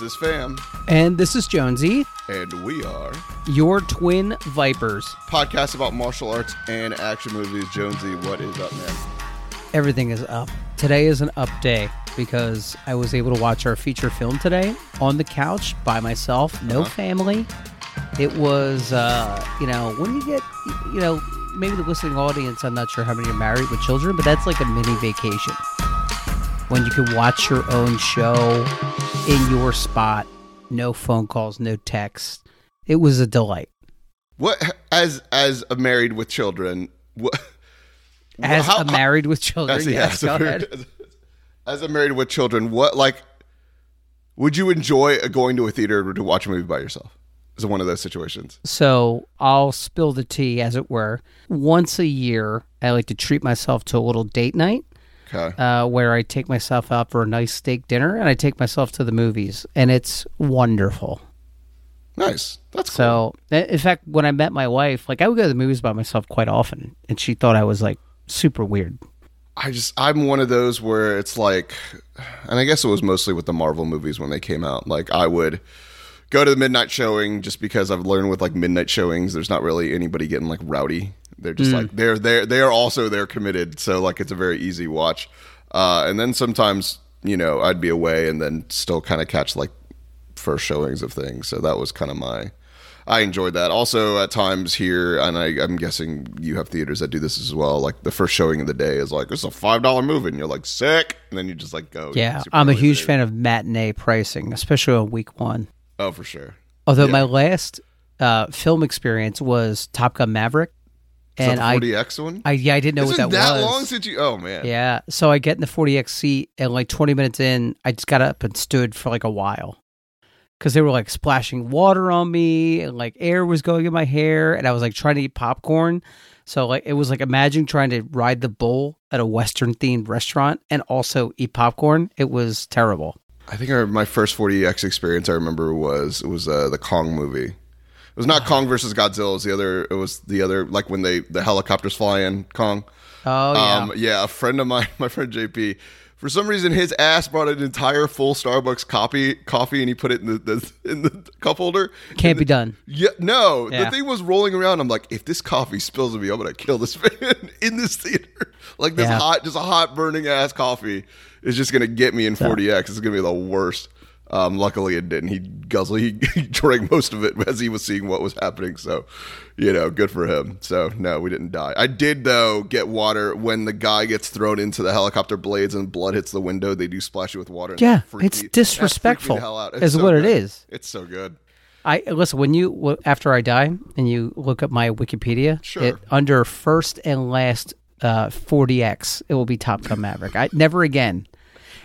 This is Pham, And this is Jonesy, and we are your twin vipers. podcast about martial arts and action movies. Jonesy, what is up, man? Everything is up. Today is an up day because I was able to watch our feature film today on the couch by myself, no family. It was, uh, you know, when you get, you know, maybe the listening audience, I'm not sure how many are married with children, but that's like a mini vacation. When you can watch your own show in your spot, no phone calls, no texts. It was a delight. What as as a married with children? What As how- a married with children, as, yes, as a go married- ahead. as a married with children, what like would you enjoy going to a theater to watch a movie by yourself? Is it one of those situations? So I'll spill the tea, as it were. Once a year, I like to treat myself to a little date night Okay. uh, where I take myself out for a nice steak dinner and I take myself to the movies, and it's wonderful. nice. That's cool. So, in fact, when I met my wife, like I would go to the movies by myself quite often, and she thought I was like super weird. I just I'm one of those where it's like, and I guess it was mostly with the Marvel movies when they came out. Like I would go to the midnight showing just because I've learned with like midnight showings, there's not really anybody getting like rowdy. They're just like they're they're they are also they're committed, so like it's a very easy watch. Uh, and then sometimes you know I'd be away and then still kind of catch like first showings of things. So that was kind of my. I enjoyed that. Also, at times here, and I, I'm guessing you have theaters that do this as well. Like the first showing of the day is like it's a five dollar movie, and you're like sick, and then you just like go. Yeah, I'm a huge fan of matinee pricing, especially on week one. Oh, for sure. Although Yeah. my last uh, film experience was Top Gun Maverick, and I, the 4DX one? I yeah, I didn't know Isn't what that, that was. That long since you? Oh man. Yeah. So I get in the 4DX seat, and like 20 minutes in, I just got up and stood for like a while because they were like splashing water on me, and like air was going in my hair, and I was like trying to eat popcorn. So like it was like imagine trying to ride the bull at a Western themed restaurant and also eat popcorn. It was terrible. I think I, my first 4DX experience I remember was was uh, the Kong movie. It was not Kong versus Godzilla. It was the other. It was the other like when they the helicopters fly in Kong. Oh yeah. Um, yeah, a friend of mine, my friend JP, for some reason his ass brought an entire full Starbucks copy coffee and he put it in the, the in the cup holder. Can't be done. Yeah, no, Yeah. the thing was rolling around. I'm like, if this coffee spills on me, I'm gonna kill this man in this theater. Like this Yeah. hot, just a hot burning ass coffee is just gonna get me in 4DX. It's gonna be the worst. Um, luckily it didn't. He guzzled, he, he drank most of it as he was seeing what was happening. So, you know, good for him. So no, we didn't die. I did though get water when the guy gets thrown into the helicopter blades and blood hits the window. They do splash you with water. Yeah, it's me- that the disrespectful, hell out. It's is so what it good. is. It's so good. I listen when you after I die and you look up my Wikipedia. Sure. It, under first and last uh, 4DX, it will be Top Gun Maverick. I never again.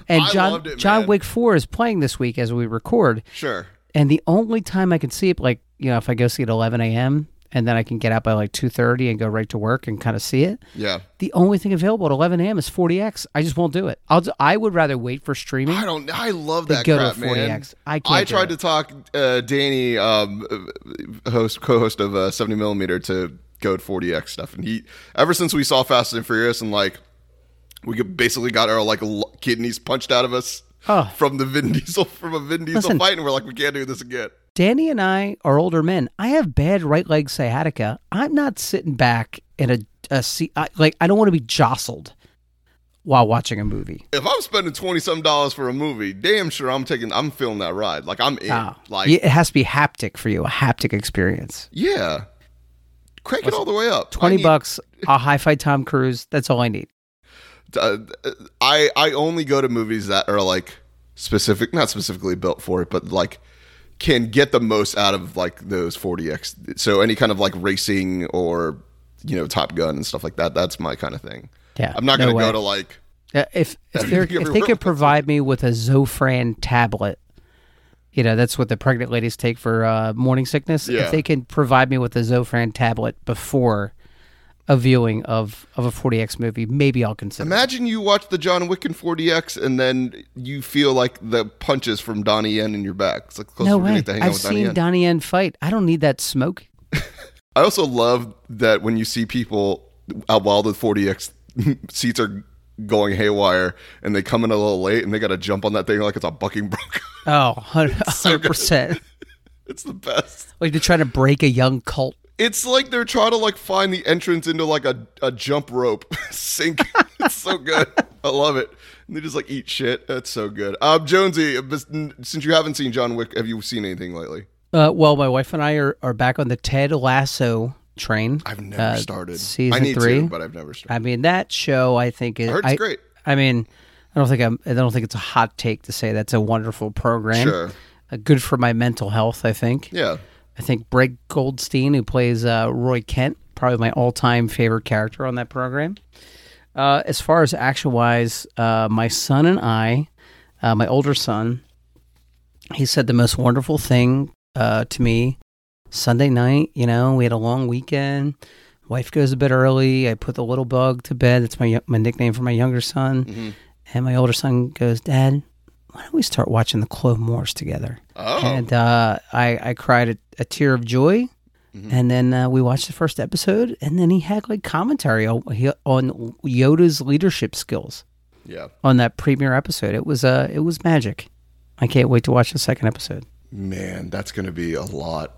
And I John it, John. Wick Four is playing this week as we record, Sure. and the only time I can see it, like you know, if I go see it at 11 a.m. and then I can get out by like 2:30 and go right to work and kind of see it. Yeah. The only thing available at 11 a.m. is 4DX. I just won't do it. I'll. I would rather wait for streaming. I don't. I love that go to crap, man. 4DX. I can't I tried to talk uh, Danny, um, host, co-host of uh, 70 millimeter, to go to 4DX stuff, and he. Ever since we saw Fast and Furious, and like, we basically got our like kidneys punched out of us Oh. from the Vin Diesel from a Vin Diesel Listen. fight, and we're like, we can't do this again. Danny and I are older men. I have bad right leg sciatica. I'm not sitting back in a, a seat. I, like, I don't want to be jostled while watching a movie. If I'm spending twenty some dollars for a movie, damn sure I'm taking. I'm feeling that ride. Like I'm in. Oh. Like it has to be haptic for you, a haptic experience. yeah. Crank it all the way up. 20 need- bucks, a high five Tom Cruise. That's all I need. Uh, I I only go to movies that are like specific, not specifically built for it, but like can get the most out of like those 4DX. So any kind of like racing or you know Top Gun and stuff like that. That's my kind of thing. Yeah, I'm not no going to go to like Uh, if if, if they could provide me with a Zofran tablet, you know, that's what the pregnant ladies take for uh, morning sickness. Yeah. If they can provide me with a Zofran tablet before a viewing of, of a 4DX movie, maybe I'll consider imagine you watch the John Wick in 4DX and then you feel like the punches from Donnie Yen in your back. It's like close No way. to hang I've Donnie seen Yen. Donnie Yen fight. I don't need that smoke. I also love that when you see people while the 4DX seats are going haywire, and they come in a little late, and they got to jump on that thing like it's a bucking bronco. Oh, 100 percent. it's the best. Like they're trying to break a young cult. It's like they're trying to like find the entrance into like a, a jump rope sink. it's so good. I love it. And they just like eat shit. That's so good. Um, Jonesy, since you haven't seen John Wick, have you seen anything lately? Uh, well, my wife and I are, are back on the Ted Lasso train. I've never uh, started. Season I need three, to, but I've never started. I mean, that show I think is. I it's great. I mean, I don't think I'm. I don't think it's a hot take to say that's a wonderful program. Sure. Uh, good for my mental health. I think. Yeah. I think Brett Goldstein, who plays uh, Roy Kent, probably my all-time favorite character on that program. Uh, as far as action-wise, uh, my son and I, uh, my older son, he said the most wonderful thing uh, to me Sunday night. You know, we had a long weekend. Wife goes to bed early. I put the little bug to bed. That's my my nickname for my younger son. Mm-hmm. And my older son goes, Dad, why don't we start watching the Clone Wars together? Oh. And uh, I, I cried a, a tear of joy. Mm-hmm. And then uh, we watched the first episode, and then he had like commentary on, on Yoda's leadership skills Yeah. on that premiere episode. It was uh, it was magic. I can't wait to watch the second episode. Man, that's going to be a lot.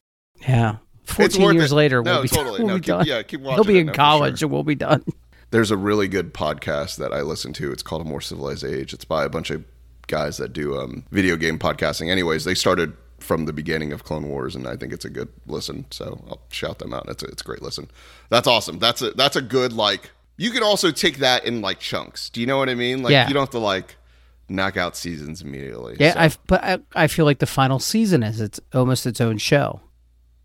Yeah, fourteen years it. later, No, we'll be, totally. we'll No, be keep- done. yeah, keep watching. He'll be in college, sure. and we'll be done. There's a really good podcast that I listen to. It's called A More Civilized Age. It's by a bunch of guys that do um, video game podcasting. Anyways, they started from the beginning of Clone Wars, and I think it's a good listen. So I'll shout them out. It's a, it's a great listen. That's awesome. That's a that's a good like. You can also take that in like chunks. Do you know what I mean? Like Yeah. you don't have to like knock out seasons immediately. Yeah, So I but I, I feel like the final season is it's almost its own show.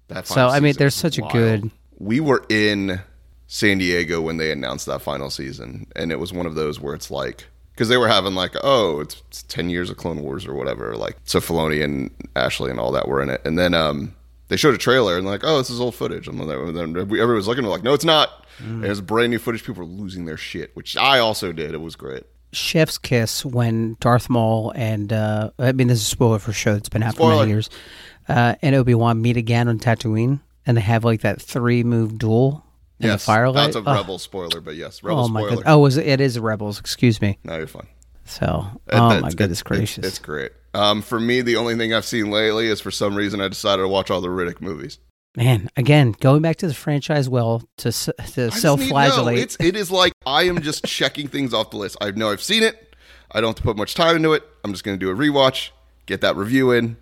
that So I mean, there's such a wild. good. we were in San Diego when they announced that final season, and it was one of those where it's like because they were having like, oh, it's, it's ten years of Clone Wars or whatever. Like, so Filoni and Ashley and all that were in it, and then um, they showed a trailer and like, oh, this is old footage. And then everyone was looking like, no, it's not. Mm. It was brand new footage. People were losing their shit, which I also did. It was great. chef's kiss when Darth Maul and uh, I mean this is a spoiler for a show that's been out for many years. Uh, and Obi Wan meet again on Tatooine, and they have like that three move duel yes, the firelight. that's a Oh, rebel spoiler, but yes, rebel oh my spoiler. god! Oh, was it, it is Rebels? Excuse me. No, you're fine. So, It- oh my goodness it- gracious! It's, great. Um, for me, the only thing I've seen lately is for some reason I decided to watch all the Riddick movies. Man, again, going back to the franchise well to to self-flagellate. No, it's it is like I am just checking things off the list. I know I've seen it. I don't have to put much time into it. I'm just going to do a rewatch, get that review in,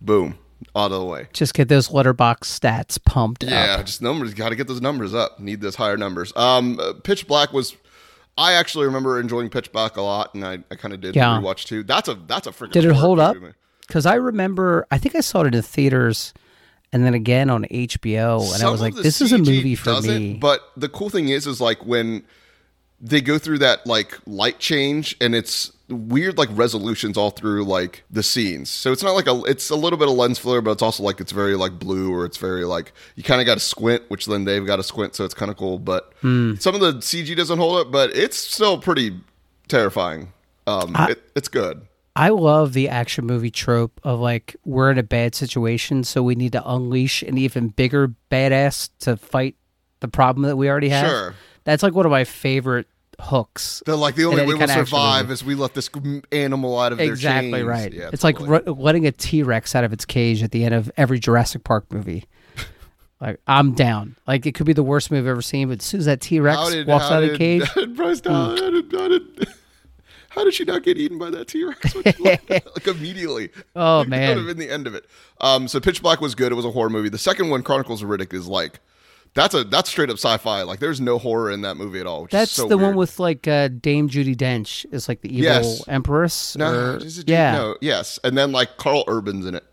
boom, out of the way. Just get those Letterboxd stats pumped Yeah, up. just numbers. Got to get those numbers up. Need those higher numbers. Um, uh, Pitch Black was. I actually remember enjoying Pitch Black a lot, and I, I kind of did Yeah. rewatch too. That's a that's a freaking. Did it hold up? Because I remember, I think I saw it in the theaters, and then again on HBO, and I was like, "This is a movie for me." But the cool thing is, is like when they go through that like light change, and it's weird like resolutions all through like the scenes. So it's not like a, it's a little bit of lens flare, but it's also like it's very like blue, or it's very like you kind of got to squint, which then they've got to squint, so it's kind of cool. But Hmm. some of the CG doesn't hold up, but it's still pretty terrifying. Um, it, it's good. I love the action movie trope of like we're in a bad situation, so we need to unleash an even bigger badass to fight the problem that we already have. Sure. That's like one of my favorite hooks. They're like the only way we'll survive is we let this animal out of Exactly their chains. right. Yeah, it's like totally. letting a T Rex out of its cage at the end of every Jurassic Park movie. like I'm down. Like it could be the worst movie I've ever seen, but as soon as that T Rex walks out of the cage, How did Bryce Dallas, how, did, how, did, how did she not get eaten by that T Rex? like immediately. Oh, Like, That man. would have been the end of it. Um, so Pitch Black was good. It was a horror movie. The second one, Chronicles of Riddick, is like that's a that's straight up sci-fi. Like there's no horror in that movie at all. That's so the one with like uh, Dame Judi Dench is like the evil Yes. empress. no, or- is it- yeah, no, yes, and then like Karl Urban's in it.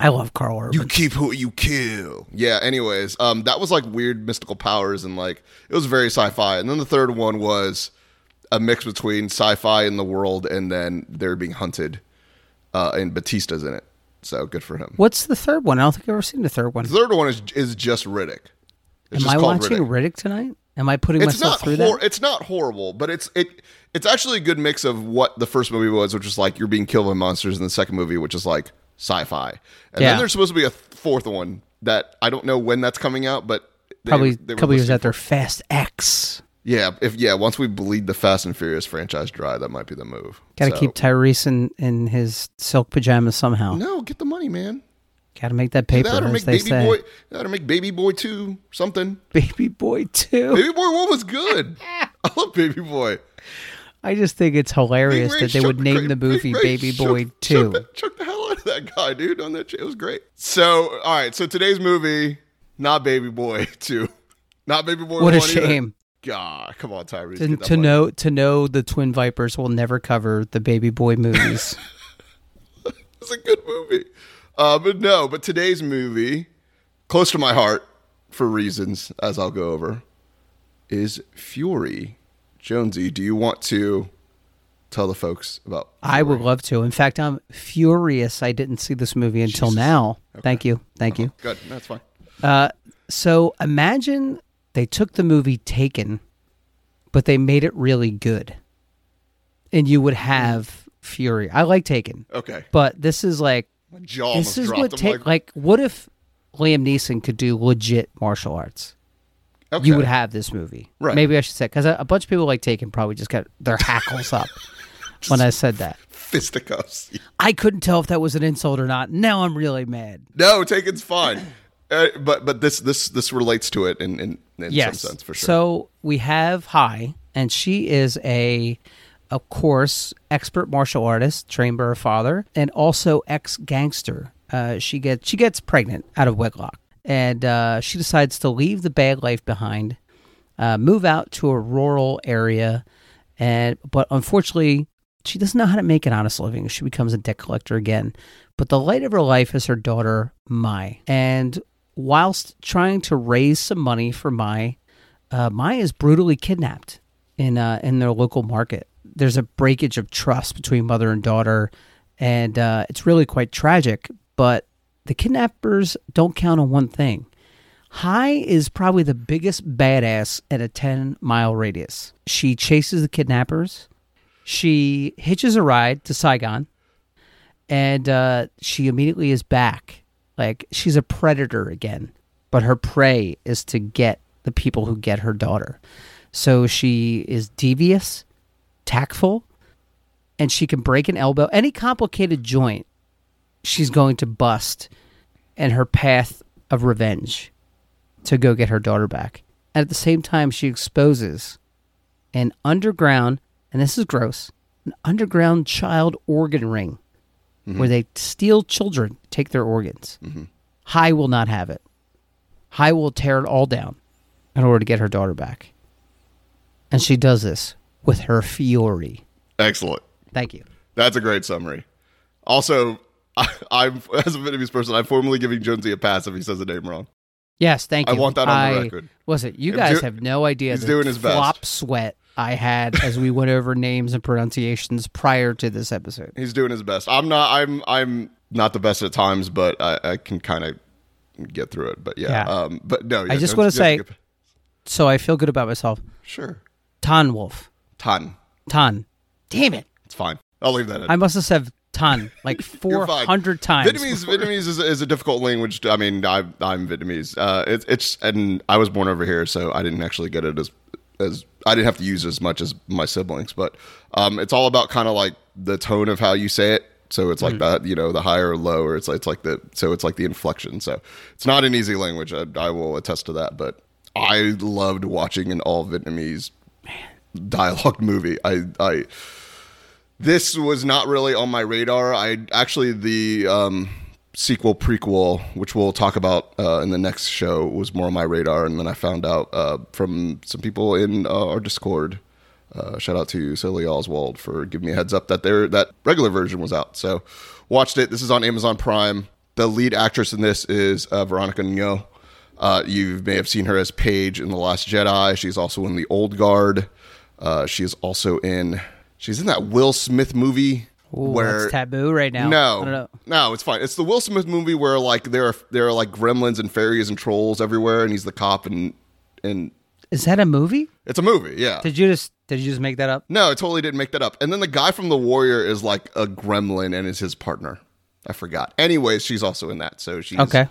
I love Karl Urban. You keep who you kill. Yeah. Anyways, um, that was like weird mystical powers and like it was very sci-fi. And then the third one was a mix between sci-fi and the world, and then they're being hunted. Uh, and Batista's in it, so good for him. What's the third one? I don't think I've ever seen the third one. The third one is is just Riddick. It's Am I watching Riddick. Riddick. tonight? Am I putting It's myself not through hor- that? it's not horrible, but it's it it's actually a good mix of what the first movie was, which is like you're being killed by monsters, and the second movie, which is like sci-fi. And Yeah. then there's supposed to be a fourth one that I don't know when that's coming out, but they- Probably a couple years after Fast X. Yeah, if yeah, once we bleed the Fast and Furious franchise dry, that might be the move. Got to So- keep Tyrese in, in his silk pajamas somehow. No, get the money, man. Got to make that paper, that or make they Baby say. Boy. That or make Baby Boy two something. Baby Boy too. Baby Boy one was good. I love Baby Boy. I just think it's hilarious Ray that they would name the movie Ray Baby shook- Boy shook Two. the- Shook the hell out of that guy, dude. On that, shit. it was great. So, all right. So today's movie, not Baby Boy two, not Baby Boy. What a 1 either. shame. God, come on, Tyrese. To, to know to know the Twin Vipers will never cover the Baby Boy movies. It's a good movie. Uh, but no, but today's movie, close to my heart for reasons, as I'll go over, is Furie. Jonesy, do you want to tell the folks about I would love to. In fact, I'm furious I didn't see this movie until Jesus. now. Thank you. Thank you. Good, that's fine. Uh, so imagine they took the movie Taken, but they made it really good. And you would have Furie. I like Taken, Okay. but this is like My jaw this is what take like, like, what if Liam Neeson could do legit martial arts? okay. You would have this movie. Right. Maybe I should say because a, a bunch of people like Taken probably just got their hackles up when I said that. fisticuffs. I couldn't tell if that was an insult or not. Now I'm really mad. No, Taken's fine. Uh, but but this this this relates to it in in, in yes. some sense for sure. So we have Hai, and she is a, of course, expert martial artist trained by her father, and also ex gangster. Uh, she gets she gets pregnant out of wedlock, and uh, she decides to leave the bad life behind, uh, move out to a rural area, and but unfortunately. She doesn't know how to make an honest living. She becomes a debt collector again. But the light of her life is her daughter, Mai. And whilst trying to raise some money for Mai, uh, Mai is brutally kidnapped in uh, in their local market. There's a breakage of trust between mother and daughter, and uh, it's really quite tragic. But the kidnappers don't count on one thing. Hai is probably the biggest badass at a 10 mile radius. She chases the kidnappers. She hitches a ride to Saigon, and uh, she immediately is back. Like she's a predator again, but her prey is to get the people who get her daughter. So she is devious, tactful, and she can break an elbow. Any complicated joint, she's going to bust and her path of revenge to go get her daughter back. And at the same time, she exposes an underground, and this is gross, an underground child organ ring mm-hmm. where they steal children, take their organs. Mm-hmm. Hai will not have it. Hai will tear it all down in order to get her daughter back. And she does this with her fury. Excellent. Thank you. That's a great summary. Also, I, I'm as a Vietnamese person, I'm formally giving Jonesy a pass if he says the name wrong. Yes, thank you. I want that on the I- record. it? you I'm guys do- have no idea he's the doing his best. flop sweat I had as we went over names and pronunciations prior to this episode. He's doing his best. I'm not. I'm. I'm not the best at times, but I, I can kind of get through it. But yeah. Yeah. Um. But no. I just wanna say- So I feel good about myself. sure. Tan Wolf. Ton. Damn it. It's fine. I'll leave that in. I must have said ton, like 400 times. Vietnamese, Vietnamese is, is a difficult language. I mean, I, I'm Vietnamese. Uh, it's it's and I was born over here, so I didn't actually get it as as I didn't have to use it as much as my siblings. But um, it's all about kind of like the tone of how you say it. So it's like that, you know, the higher or lower. It's like, it's like the so it's like the inflection. So it's not an easy language. I, I will attest to that. But I loved watching an all Vietnamese dialogue movie. I I this was not really on my radar. I actually the um, sequel prequel, which we'll talk about uh, in the next show, was more on my radar, and then I found out uh, from some people in uh, our Discord. Uh, shout out to Silly Oswald for giving me a heads up that there that regular version was out. So watched it. This is on Amazon Prime. The lead actress in this is uh, Veronica Ngo. Uh, you may have seen her as Paige in The Last Jedi. She's also in The Old Guard. Uh, she is also in. She's in that Will Smith movie Ooh, where that's taboo right now. No, no, it's fine. It's the Will Smith movie where like there are there are like gremlins and fairies and trolls everywhere, and he's the cop, and and Is that a movie? it's a movie. Yeah. Did you just did you just make that up? no, I totally didn't make that up. And then the guy from The Warrior is like a gremlin and is his partner. I forgot. Anyways, she's also in that. So she's Okay.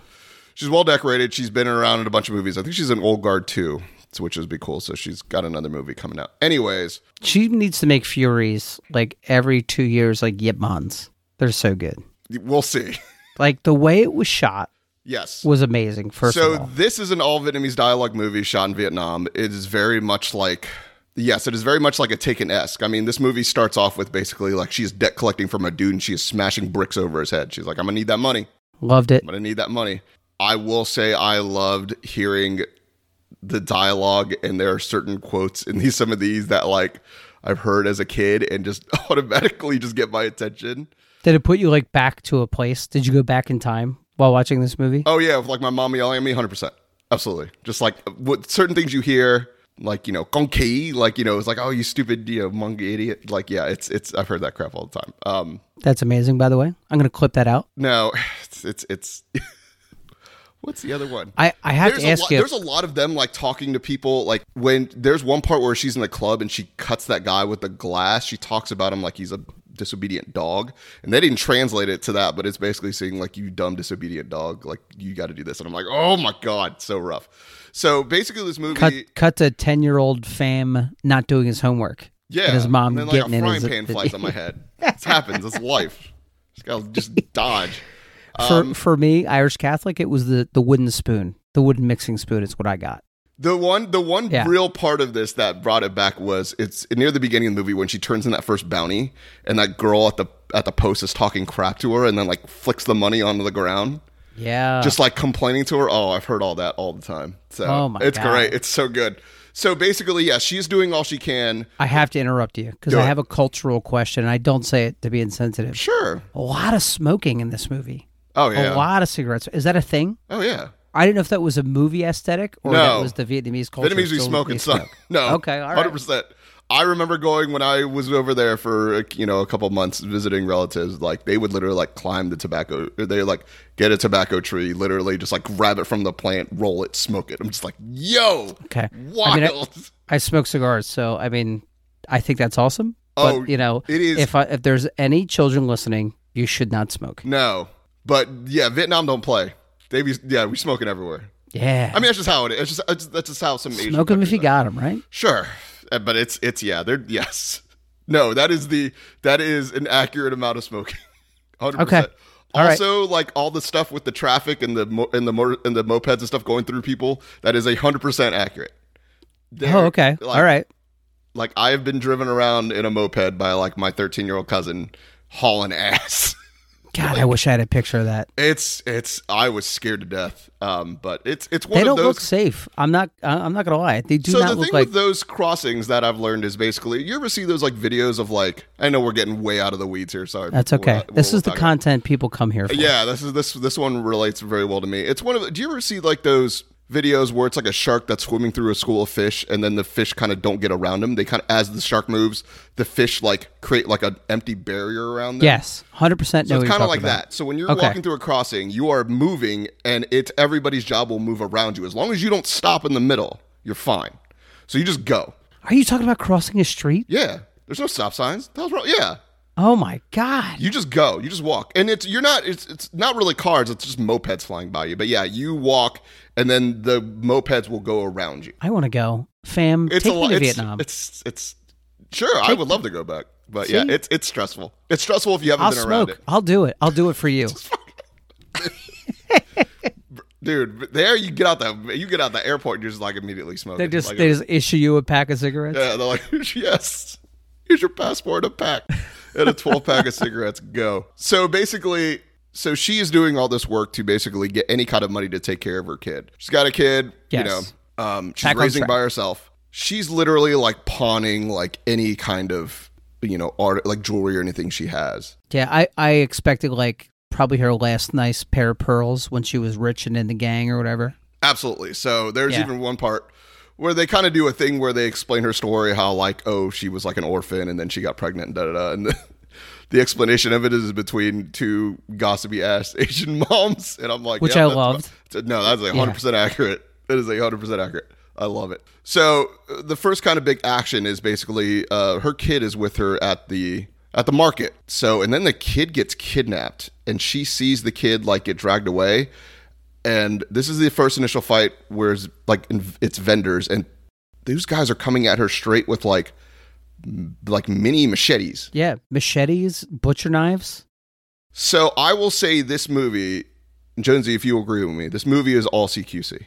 She's well decorated. She's been around in a bunch of movies. I think she's in Old Guard too. Which would be cool. So she's got another movie coming out. Anyways, She needs to make Furies like every two years, like Yip Mons. They're so good. we'll see. Like the way it was shot yes. was amazing. First so this is an all Vietnamese dialogue movie shot in Vietnam. It is very much like yes, it is very much like a Taken esque. I mean, this movie starts off with basically like she's debt collecting from a dude and she is smashing bricks over his head. She's like, I'm gonna need that money. loved it. I'm gonna need that money. I will say I loved hearing the dialogue and there are certain quotes in these some of these that like I've heard as a kid and just automatically just get my attention. Did it put you like back to a place? Did you go back in time while watching this movie? Oh yeah, with like my mom yelling at me, hundred percent, absolutely. Just like what certain things you hear, like you know, "Gonki," like you know, it's like, oh, you stupid, you know, monkey idiot. Like yeah, it's it's. I've heard that crap all the time. Um, That's amazing. By the way, I'm gonna clip that out. no, it's it's. it's What's the other one? I I have there's to a ask lot, you. There's a lot of them like talking to people. Like when there's one part where she's in the club and she cuts that guy with the glass. She talks about him like he's a disobedient dog, and they didn't translate it to that, but it's basically saying like you dumb disobedient dog, like you got to do this. And I'm like, oh my god, so rough. So basically, this movie, cut cut to ten year old Pham not doing his homework. yeah, and his mom and then like a getting in frying his pan flies on my head. This happens. It's life. Just gotta just dodge. For Um, for me, Irish Catholic, it was the the wooden spoon, the wooden mixing spoon. Is what I got. The one, the one Yeah. real part of this that brought it back was it's near the beginning of the movie when she turns in that first bounty, and that girl at the at the post is talking crap to her, and then like flicks the money onto the ground, Yeah, just like complaining to her. Oh, I've heard all that all the time. So Oh my it's God. great. It's so good. So basically, yeah, she's doing all she can. I have to interrupt you because I have a cultural question. and I don't say it to be insensitive. Sure. A lot of smoking in this movie. Oh yeah. A lot of cigarettes. Is that a thing? Oh yeah. I didn't know if that was a movie aesthetic or No. that was the Vietnamese culture. Vietnamese we still- smoking they some. smoke. No. Okay, all right. Hundred percent. I remember going when I was over there for you know a couple months visiting relatives. Like they would literally like climb the tobacco. They like get a tobacco tree, literally just like grab it from the plant, roll it, smoke it. I'm just like, yo, Okay. wild. I mean, I, I smoke cigars, so I mean, I think that's awesome. But Oh, you know, it is- If I, if there's any children listening, you should not smoke. no, but yeah, Vietnam don't play. They be yeah, we smoking everywhere. Yeah. I mean, that's just how it is. It's just it's, that's just how some Asian smoke them if you are. got them, right? Sure, Uh, but it's it's yeah, they're yes. No, that is the that is an accurate amount of smoking. Hundred Okay. percent. All right. Also, like all the stuff with the traffic and the mo- and the mo- and the mopeds and stuff going through people, that is a hundred percent accurate. They're- Oh, okay. Like, All right. Like I have been driven around in a moped by like my thirteen year old cousin hauling ass. God, I wish I had a picture of that. It's it's I was scared to death. Um, but it's it's one They don't those. look safe. I'm not. I'm not gonna lie. They do so not the look thing like. with those crossings that I've learned is basically you ever see those like videos of like I know we're getting way out of the weeds here. Sorry, That's okay. not- this is the content people come here for. Yeah, this is this this one relates very well to me. It's one of the, do you ever see like those videos where it's like a shark that's swimming through a school of fish and then the fish kind of don't get around him. They kind of as the shark moves, the fish like create like an empty barrier around them. Yes. Hundred percent. So know it's kind of like about. that. So when you're Okay. walking through a crossing, you are moving, and it's everybody's job will move around you as long as you don't stop in the middle. You're fine. So you just go. Are you talking about crossing a street? Yeah. There's no stop signs. That was wrong. Yeah. Oh my god. You just go. You just walk. And it's you're not it's it's not really cars, it's just mopeds flying by you. But yeah, you walk and then the mopeds will go around you. I want to go, Pham. It's take a me to it's, Vietnam. It's it's sure, I would love to go back. But yeah, it's it's stressful. It's stressful if you haven't I'll been around smoke. it. I'll do it. I'll do it for you. Dude, there you get out the you get out the airport and you're just like immediately smoking. They just Like, they uh, just issue you a pack of cigarettes. Yeah, they're like, yes, here's your passport, a pack, and a 12 pack of cigarettes. Go. So basically, so she is doing all this work to basically get any kind of money to take care of her kid. She's got a kid, Yes. you know, um, she's Back raising by herself. She's literally like pawning like any kind of, you know, art, like jewelry or anything she has. Yeah, I I expected like probably her last nice pair of pearls when she was rich and in the gang or whatever. Absolutely. So there's Yeah. even one part where they kind of do a thing where they explain her story, how like, oh, she was like an orphan and then she got pregnant and da da da. And the, the explanation of it is between two gossipy ass Asian moms, and I'm like, Which yeah, I that's loved. about- no, that's a hundred percent accurate. That is a hundred percent accurate. I love it. So uh, the first kind of big action is basically uh, her kid is with her at the at the market. So and then the kid gets kidnapped, and she sees the kid like get dragged away. And this is the first initial fight where it's like it's vendors and those guys are coming at her straight with like like mini machetes. Yeah, machetes, butcher knives. So I will say this movie, Jonesy, if you agree with me, this movie is all CQC.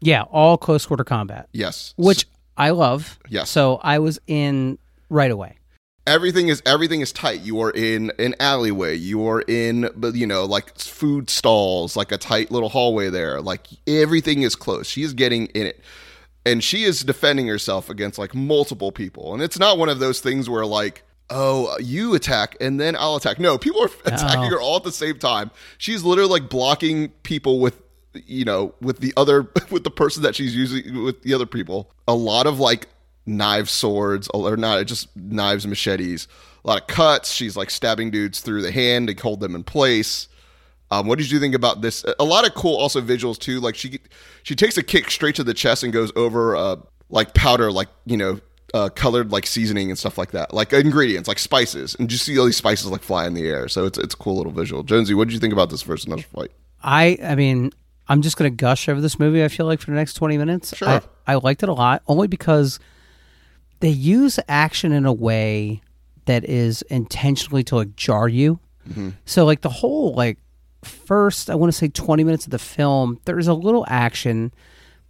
Yeah, all close quarter combat, Yes. which I love. Yes. So I was in right away. Everything is everything is tight. You are in an alleyway. You are in, but you know, like food stalls, like a tight little hallway there. Like everything is close. She is getting in it, and she is defending herself against like multiple people. And it's not one of those things where like. Oh, you attack and then I'll attack. No, people are attacking Oh. her all at the same time. She's literally like blocking people with, you know, with the other, with the person that she's using with the other people. A lot of like knives, swords, or not just knives, and machetes. A lot of cuts. She's like stabbing dudes through the hand to hold them in place. Um, what did you think about this? A lot of cool also visuals too. Like she she takes a kick straight to the chest and goes over uh, like powder, like you know, uh, colored like seasoning and stuff like that, like ingredients, like spices, and just see all these spices like fly in the air. So it's it's a cool little visual. Jonesy, what did you think about this first initial fight? I I mean, I'm just gonna gush over this movie. I feel like for the next 20 minutes. Sure. I, I liked it a lot, only because they use action in a way that is intentionally to like jar you. Mm-hmm. So like the whole like first, I want to say 20 minutes of the film, there's a little action,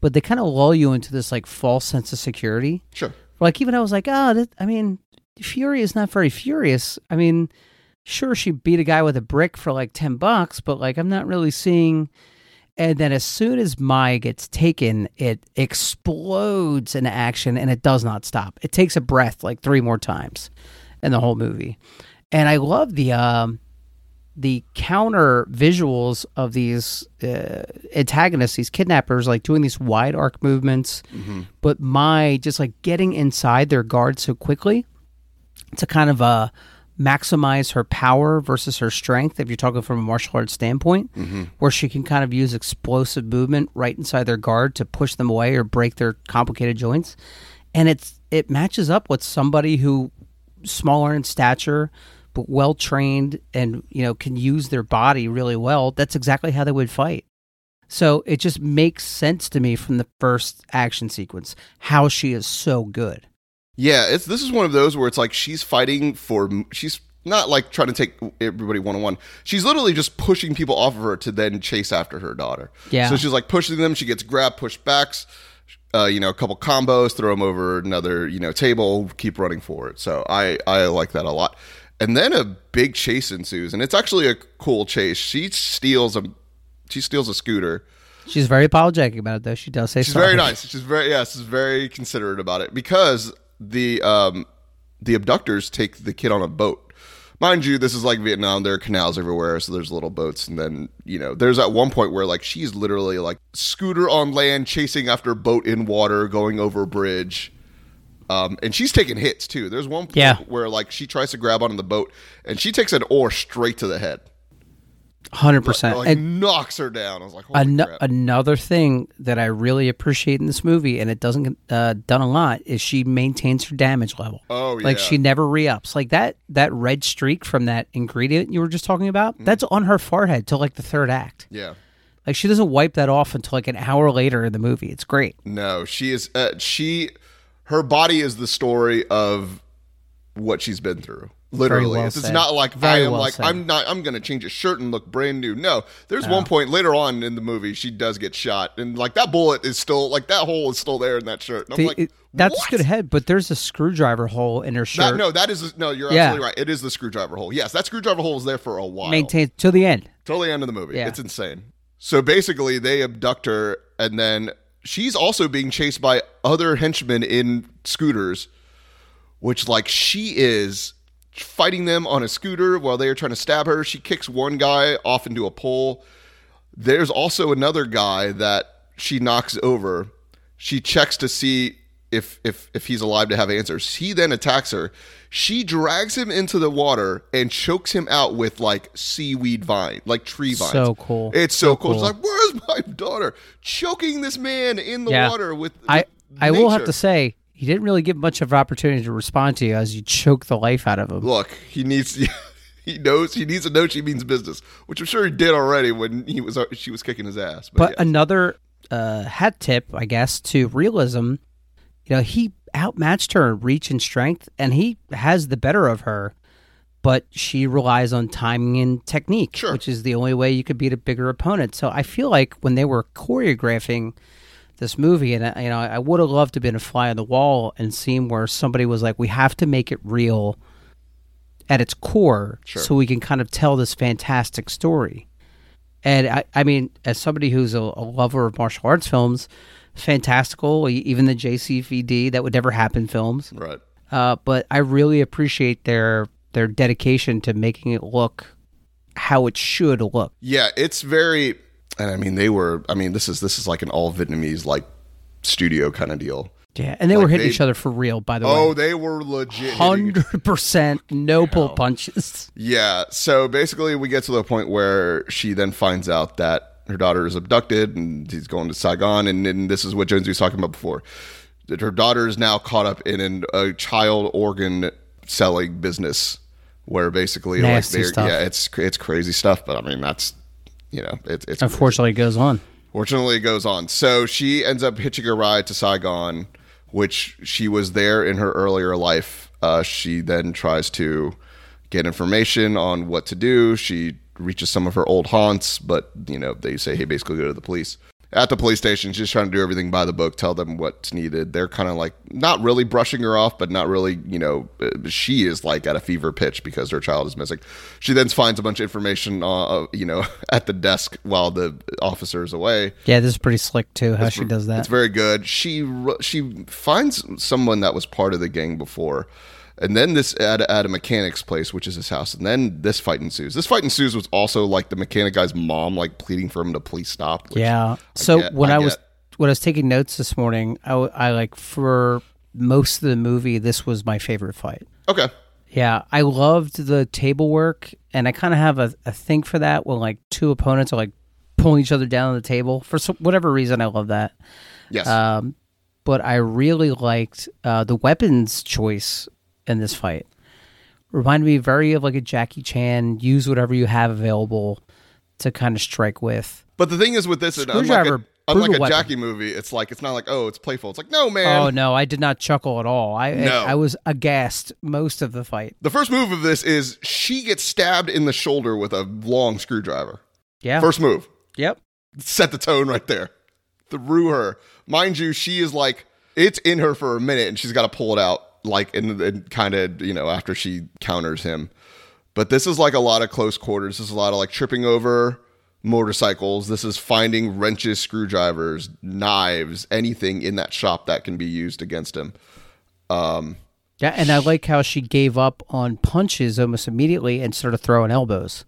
but they kind of lull you into this like false sense of security. Sure. Like even I was like, oh, that, I mean, Furie is not very furious. I mean, sure she beat a guy with a brick for like ten bucks, but like I'm not really seeing. And then as soon as Mai gets taken, it explodes in action and it does not stop. It takes a breath like three more times in the whole movie. And I love the um the counter visuals of these uh, antagonists, these kidnappers, like doing these wide arc movements, but my just like getting inside their guard so quickly to kind of uh, maximize her power versus her strength. If you're talking from a martial arts standpoint, mm-hmm. where she can kind of use explosive movement right inside their guard to push them away or break their complicated joints, and it's it matches up with somebody who smaller in stature but well trained and you know can use their body really well. That's exactly how they would fight. So it just makes sense to me from the first action sequence how she is so good Yeah, it's this is one of those where it's like she's fighting for she's not like trying to take everybody one on one. She's literally just pushing people off of her to then chase after her daughter. Yeah. So she's like pushing them. She gets grabbed, pushed backs. Uh, you know, a couple combos, throw them over another you know table, keep running forward. So I I like that a lot. And then a big chase ensues, and it's actually a cool chase. She steals a she steals a scooter. she's very apologetic about it though she does say She's sorry very nice. She's very yes, she's very considerate about it because the um the abductors take the kid on a boat. Mind you, this is like Vietnam. There are canals everywhere, so there's little boats, and then you know, there's at one point where like she's literally like scooter on land, chasing after boat in water, going over a bridge. Um, and she's taking hits too. There's one point Yeah. where like she tries to grab onto the boat, and she takes an oar straight to the head, 100% like and knocks her down. I was like, crap. another thing that I really appreciate in this movie, and it doesn't uh, done a lot, is she maintains her damage level. Oh, yeah. like she never re-ups. Like that that red streak from that ingredient you were just talking about. Mm. That's on her forehead till like the third act. yeah. Like she doesn't wipe that off until like an hour later in the movie. It's great. No, she is. Uh, she, her body is the story of what she's been through. Literally, well it's, said. not like Very I am well like said. I'm not. I'm going to change a shirt and look brand new. No, there's one point later on in the movie she does get shot, and like that bullet is still like that hole is still there in that shirt. The- like, it- that's what? good head, but there's a screwdriver hole in her shirt. That, no, that is no. You're Yeah. absolutely right. It is the screwdriver hole. Yes, that screwdriver hole was there for a while. Maintains till the end. Till the end of the movie. Yeah. It's insane. So basically, they abduct her, and then she's also being chased by other henchmen in scooters, which, like, she is fighting them on a scooter while they are trying to stab her. She kicks one guy off into a pole. There's also another guy that she knocks over. She checks to see if if if he's alive to have answers. He then attacks her. She drags him into the water and chokes him out with like seaweed vine, like tree vines. So cool. It's so, So cool. It's like, where's my daughter? Choking this man in the Yeah. water with. I with I will have to say he didn't really give much of an opportunity to respond to you as you choke the life out of him. Look, he needs. He knows he needs to know she means business, which I'm sure he did already when he was she was kicking his ass. But, But yeah. another uh, hat tip, I guess, to realism You know, he outmatched her in reach and strength, and he has the better of her. But she relies on timing and technique, Sure. which is the only way you could beat a bigger opponent. So I feel like when they were choreographing this movie, and I, you know, I would have loved to have been a fly on the wall and seen where somebody was like, "We have to make it real at its core, Sure. so we can kind of tell this fantastic story." And I, I mean, as somebody who's a, a lover of martial arts films, fantastical, even the JCVD that would never happen films. Right. Uh, but I really appreciate their their dedication to making it look how it should look. Yeah, it's very and I mean they were I mean this is this is like an all Vietnamese like studio kind of deal. Yeah, and they were hitting they- each other for real. By the Oh, way, oh, they were legit. hundred percent no pull punches. Yeah. So basically, we get to the point where she then finds out that her daughter is abducted and he's going to Saigon. And, and this is what Jonesy was talking about before. That her daughter is now caught up in an, a child organ selling business where basically, Nasty like, they're, yeah, it's it's crazy stuff. But I mean, that's you know, it's it's Unfortunately, it goes on. Fortunately, it goes on. So she ends up hitching a ride to Saigon, which she was there in her earlier life. Uh, she then tries to get information on what to do. She reaches some of her old haunts, but you know they say, "Hey, basically go to the police." At the police station, she's trying to do everything by the book, tell them what's needed. They're kind of like not really brushing her off, but not really, you know, uh, she is like at a fever pitch because her child is missing. She then finds a bunch of information, uh, uh, you know, at the desk while the officer is away. Yeah, this is pretty slick too. How she does that. It's very good. She she finds someone that was part of the gang before, and then this at, at a mechanic's place, which is his house, and then this fight ensues. This fight ensues was also like the mechanic guy's mom, like pleading for him to please stop. which- Yeah. So get- when I I, was when I was taking notes this morning, I, I like for most of the movie, this was my favorite fight. Okay. Yeah, I loved the table work, and I kind of have a, a thing for that when like two opponents are like pulling each other down on the table for some, whatever reason. I love that. Yes. Um, but I really liked uh, the weapons choice in this fight. Reminded me very of like a Jackie Chan. Use whatever you have available to kind of strike with. but the thing is with this, unlike a, unlike a. Jackie movie, it's like it's not like oh, it's playful. It's like no, man. Oh no, I did not chuckle at all. I No. I, I was aghast most of the fight. The first move of this is she gets stabbed in the shoulder with a long screwdriver. Yeah. First move. Yep. set the tone right there. Through her. Mind you, she is like, it's in her for a minute and she's got to pull it out, like, and, and kind of, you know, after she counters him. But this is like a lot of close quarters. This is a lot of like tripping over motorcycles. This is finding wrenches, screwdrivers, knives, anything in that shop that can be used against him. um Yeah, and I like how she gave up on punches almost immediately and started throwing elbows,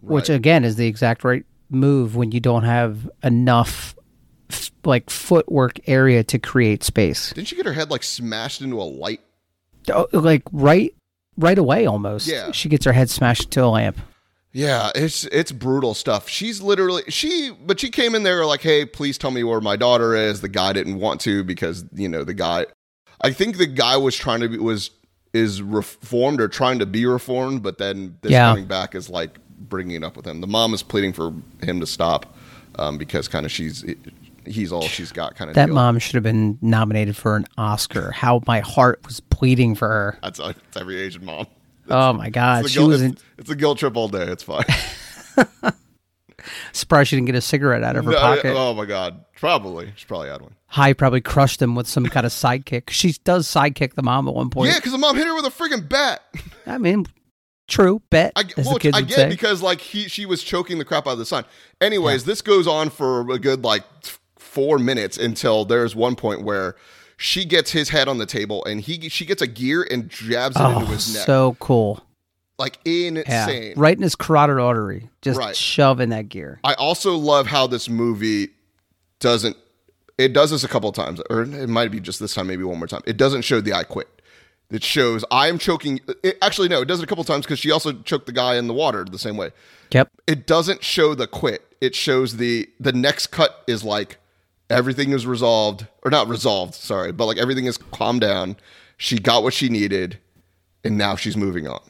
which again is the exact right move when you don't have enough f- like footwork area to create space. Didn't she get her head like smashed into a light? Oh, Like right, right away almost. Yeah. she gets her head smashed into a lamp. Yeah, it's it's brutal stuff. She's literally she, but she came in there like, "Hey, please tell me where my daughter is." The guy didn't want to because you know the guy. I think the guy was trying to be was is reformed or trying to be reformed, but then this Yeah. coming back is like bringing it up with him. The mom is pleading for him to stop um, because kind of she's he's all she's got kind of That deal. mom should have been nominated for an Oscar. How my heart was pleading for her. That's, uh, it's every Asian mom. Oh my god, It's a she guilt, was it's, it's a guilt trip all day. It's fine. surprised she didn't get a cigarette out of her No, pocket. oh my god, probably she probably had one. Hai probably crushed him with some kind of sidekick. She does sidekick the mom at one point. Yeah, because the mom hit her with a freaking bat. I mean, true, bet. I, well, I get say. because like he she was choking the crap out of the son. Anyways, this goes on for a good like four minutes until there's one point where she gets his head on the table and he she gets a gear and jabs it into oh, his neck, so cool. like Yeah, insane. right in his carotid artery. Just Right. shove in that gear. I also love how this movie doesn't. It does this a couple of times, or it might be just this time, maybe one more time. It doesn't show the I quit. It shows I am choking. It, actually, no, it does it a couple of times because she also choked the guy in the water the same way. Yep. it doesn't show the quit. It shows the the next cut is like everything is resolved or not resolved, sorry, but like everything is calmed down. She got what she needed and now she's moving on.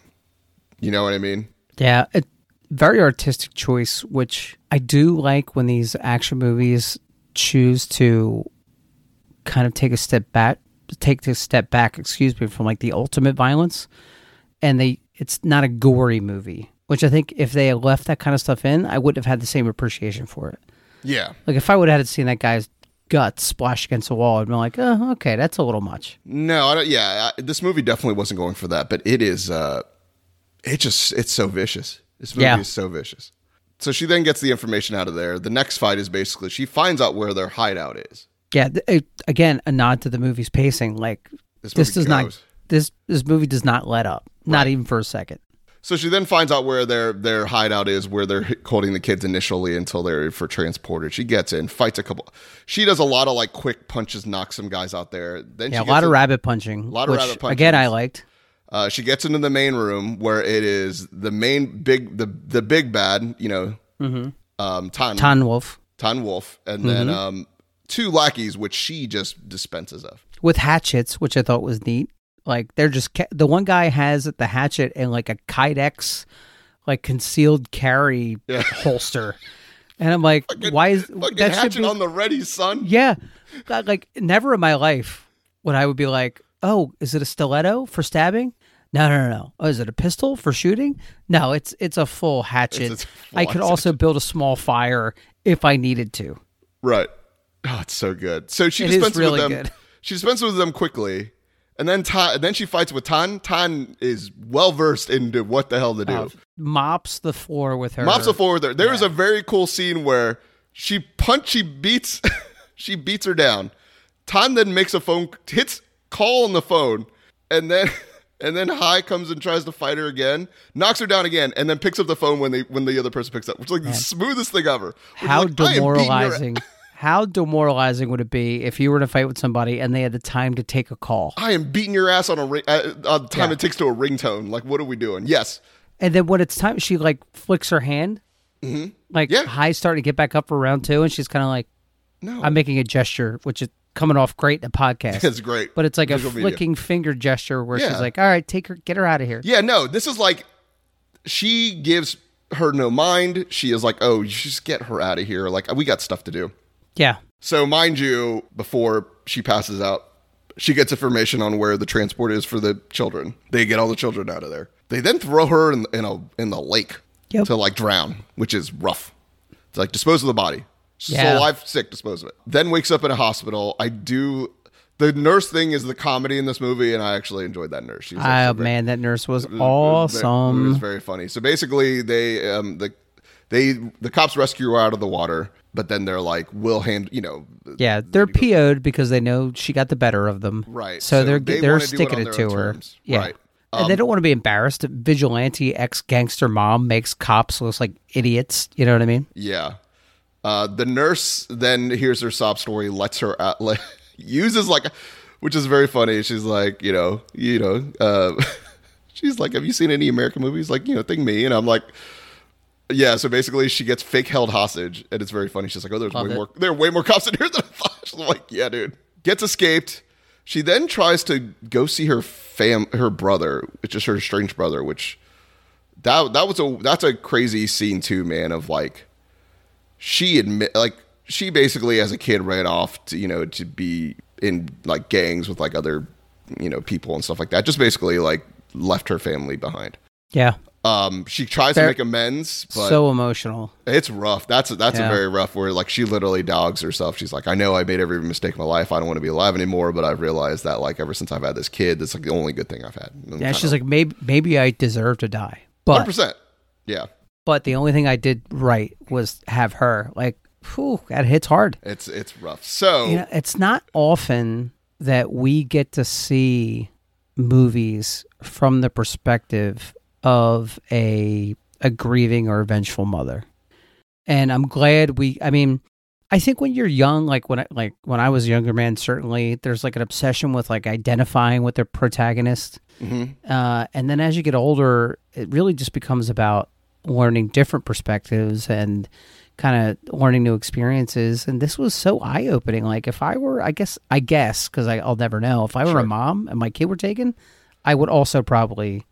You know what I mean? Yeah, it, very artistic choice, which I do like when these action movies choose to kind of take a step back take a step back, excuse me, from like the ultimate violence, and they it's not a gory movie. Which I think if they had left that kind of stuff in, I wouldn't have had the same appreciation for it. Yeah. Like if I would have had seen that guy's guts splash against the wall, I'd been like, oh, okay, that's a little much. No, I don't, yeah, I, this movie definitely wasn't going for that, but it is. uh It just it's so vicious. This movie Yeah. is so vicious. So she then gets the information out of there. The next fight is basically she finds out where their hideout is. Yeah, th- it, again, a nod to the movie's pacing. Like This this, does not this this movie does not let up, not even for a second. So she then finds out where their their hideout is, where they're holding the kids initially until they're for transported. She gets in, fights a couple. She does a lot of like quick punches, knocks some guys out there. Then Yeah, a lot gets of rabbit punching. A lot of which, rabbit punching. Again, I liked. Uh, she gets into the main room where it is the main big the the big bad, you know, um, Tan Tan Wolf Tan Wolf, and then Mm-hmm. um, two lackeys, which she just dispenses of. with hatchets, which I thought was neat. Like they're just ca- the one guy has the hatchet and like a Kydex, like concealed carry Yeah. holster, and I'm like, why is Fucking that hatchet be on the ready, son. Yeah. God, Like never in my life would I would be like, "Oh, is it a stiletto for stabbing?" No, no, no, no. Oh, is it a pistol for shooting? No, it's it's a full hatchet. A full I could also build a small fire if I needed to. Right. Oh, it's so good. So she It really with them. good. She dispenses with them quickly, and then Ta- and then she fights with Tan. Tan is well versed into what the hell to do. Uh, mops the floor with her. Mops the floor with her. there There is a very cool scene where she punch, she beats, she beats her down. Tan then makes a phone, hits call on the phone, and then and then Hai comes and tries to fight her again, knocks her down again, and then picks up the phone when they when the other person picks up, which is like the smoothest thing ever. How like, I am beating your demoralizing! How demoralizing would it be if you were to fight with somebody and they had the time to take a call? I am beating your ass on a ring, uh, on the time Yeah. it takes to a ringtone. Like, what are we doing? Yes. And then when it's time, she like flicks her hand. Like Mm-hmm. Yeah. Hai's starting to get back up for round two, and she's kind of like, No. I'm making a gesture, which is coming off great in a podcast. it's great. But it's like a Visual media. flicking finger gesture where Yeah. she's like, "All right, take her, get her out of here." Yeah, no, this is like she gives her no mind. She is like, oh, you just get her out of here. Like, we got stuff to do. Yeah, So, mind you, before she passes out, she gets information on where the transport is for the children. They get all the children out of there. They then throw her in, in a in the lake Yep. to like drown, which is rough. It's like dispose of the body. She's Yeah. alive, sick, dispose of it. Then wakes up in a hospital. I do. The nurse thing is the comedy in this movie, and I actually enjoyed that nurse. She was oh very- man, that nurse was was- it It awesome. was very funny. So basically, they um the they the cops rescue her out of the water, but then they're like, "We'll hand you know." yeah, they're PO'd because they know she got the better of them. Right. So, So they're they they're wanna it sticking it, to her. terms. Yeah. Right. Um, and they don't want to be embarrassed. Vigilante ex gangster mom makes cops look like idiots. You know what I mean? Yeah. Uh, the nurse then hears her sob story, lets her out, uses like, which is very funny. She's like, you know, you know, uh, she's like, have you seen any American movies? Like, you know, think me, and I'm like. Yeah, so basically she gets fake held hostage, and it's very funny. She's like, "Oh, there's Love way it. more. There are way more cops in here than I thought." She's like, "Yeah, dude." Gets escaped. She then tries to go see her fam, her brother, which is her strange brother. Which that that was a that's a crazy scene too, man. Of like, she admit like she basically as a kid ran off to you know to be in like gangs with like other you know people and stuff like that. Just basically like left her family behind. Yeah. Um, she tries Fair- to make amends, but so emotional. it's rough. That's that's Yeah. a very rough where like she literally dogs herself. She's like, I know I made every mistake in my life. I don't want to be alive anymore, but I've realized that like ever since I've had this kid, that's like the only good thing I've had. Yeah, she's like, maybe maybe I deserve to die, but percent. Yeah, but the only thing I did right was have her. Like, whew, that hits hard. it's it's rough. So You know, it's not often that we get to see movies from the perspective of a a grieving or a vengeful mother. And I'm glad we I mean, I think when you're young, like when I like when I was a younger man, certainly there's like an obsession with like identifying with the protagonist. mhm. Uh, and then as you get older, it really just becomes about learning different perspectives and kind of learning new experiences. And this was so eye opening. Like if I were, I guess, I guess, because I'll never know. If I were Sure. a mom and my kid were taken, I would also probably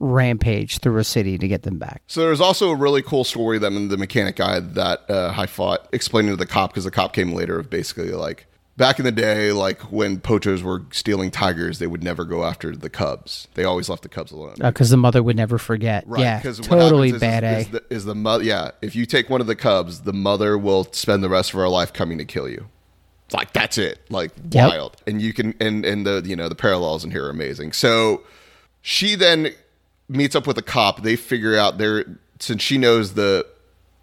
rampage through a city to get them back. So there's also a really cool story that the mechanic guy that uh, I fought explaining to the cop because the cop came later of basically like back in the day, like when poachers were stealing tigers, they would never go after the cubs. They always left the cubs alone. Because the mother would never forget. Yeah, 'cause what totally is- bad. is, is the, is the mother? Yeah, if you take one of the cubs, the mother will spend the rest of her life coming to kill you. It's like that's it, like Yep. wild. And you can and and the you know the parallels in here are amazing. So she then meets up with a cop. They figure out they're since she knows the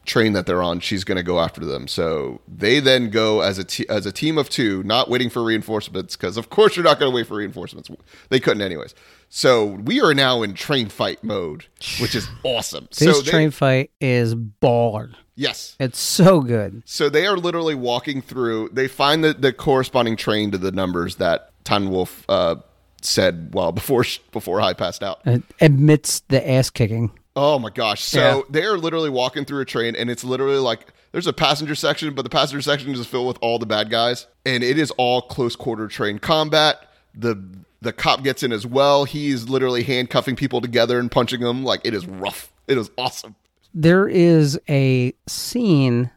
train that they're on, she's going to go after them. So they then go as a as a team of two, not waiting for reinforcements because of course you're not going to wait for reinforcements. They couldn't anyways. So we are now in train fight mode, which is awesome. This so they- train fight is baller. yes. It's so good. So they are literally walking through. They find the, the corresponding train to the numbers that Tan Wolf uh, said. Well, before before I passed out. Uh, it admits the ass kicking. Oh my gosh. So Yeah. they're literally walking through a train and it's literally like there's a passenger section, but the passenger section is filled with all the bad guys. And it is all close quarter train combat. The the cop gets in as well. He's literally handcuffing people together and punching them. Like it is rough. It is awesome. There is a scene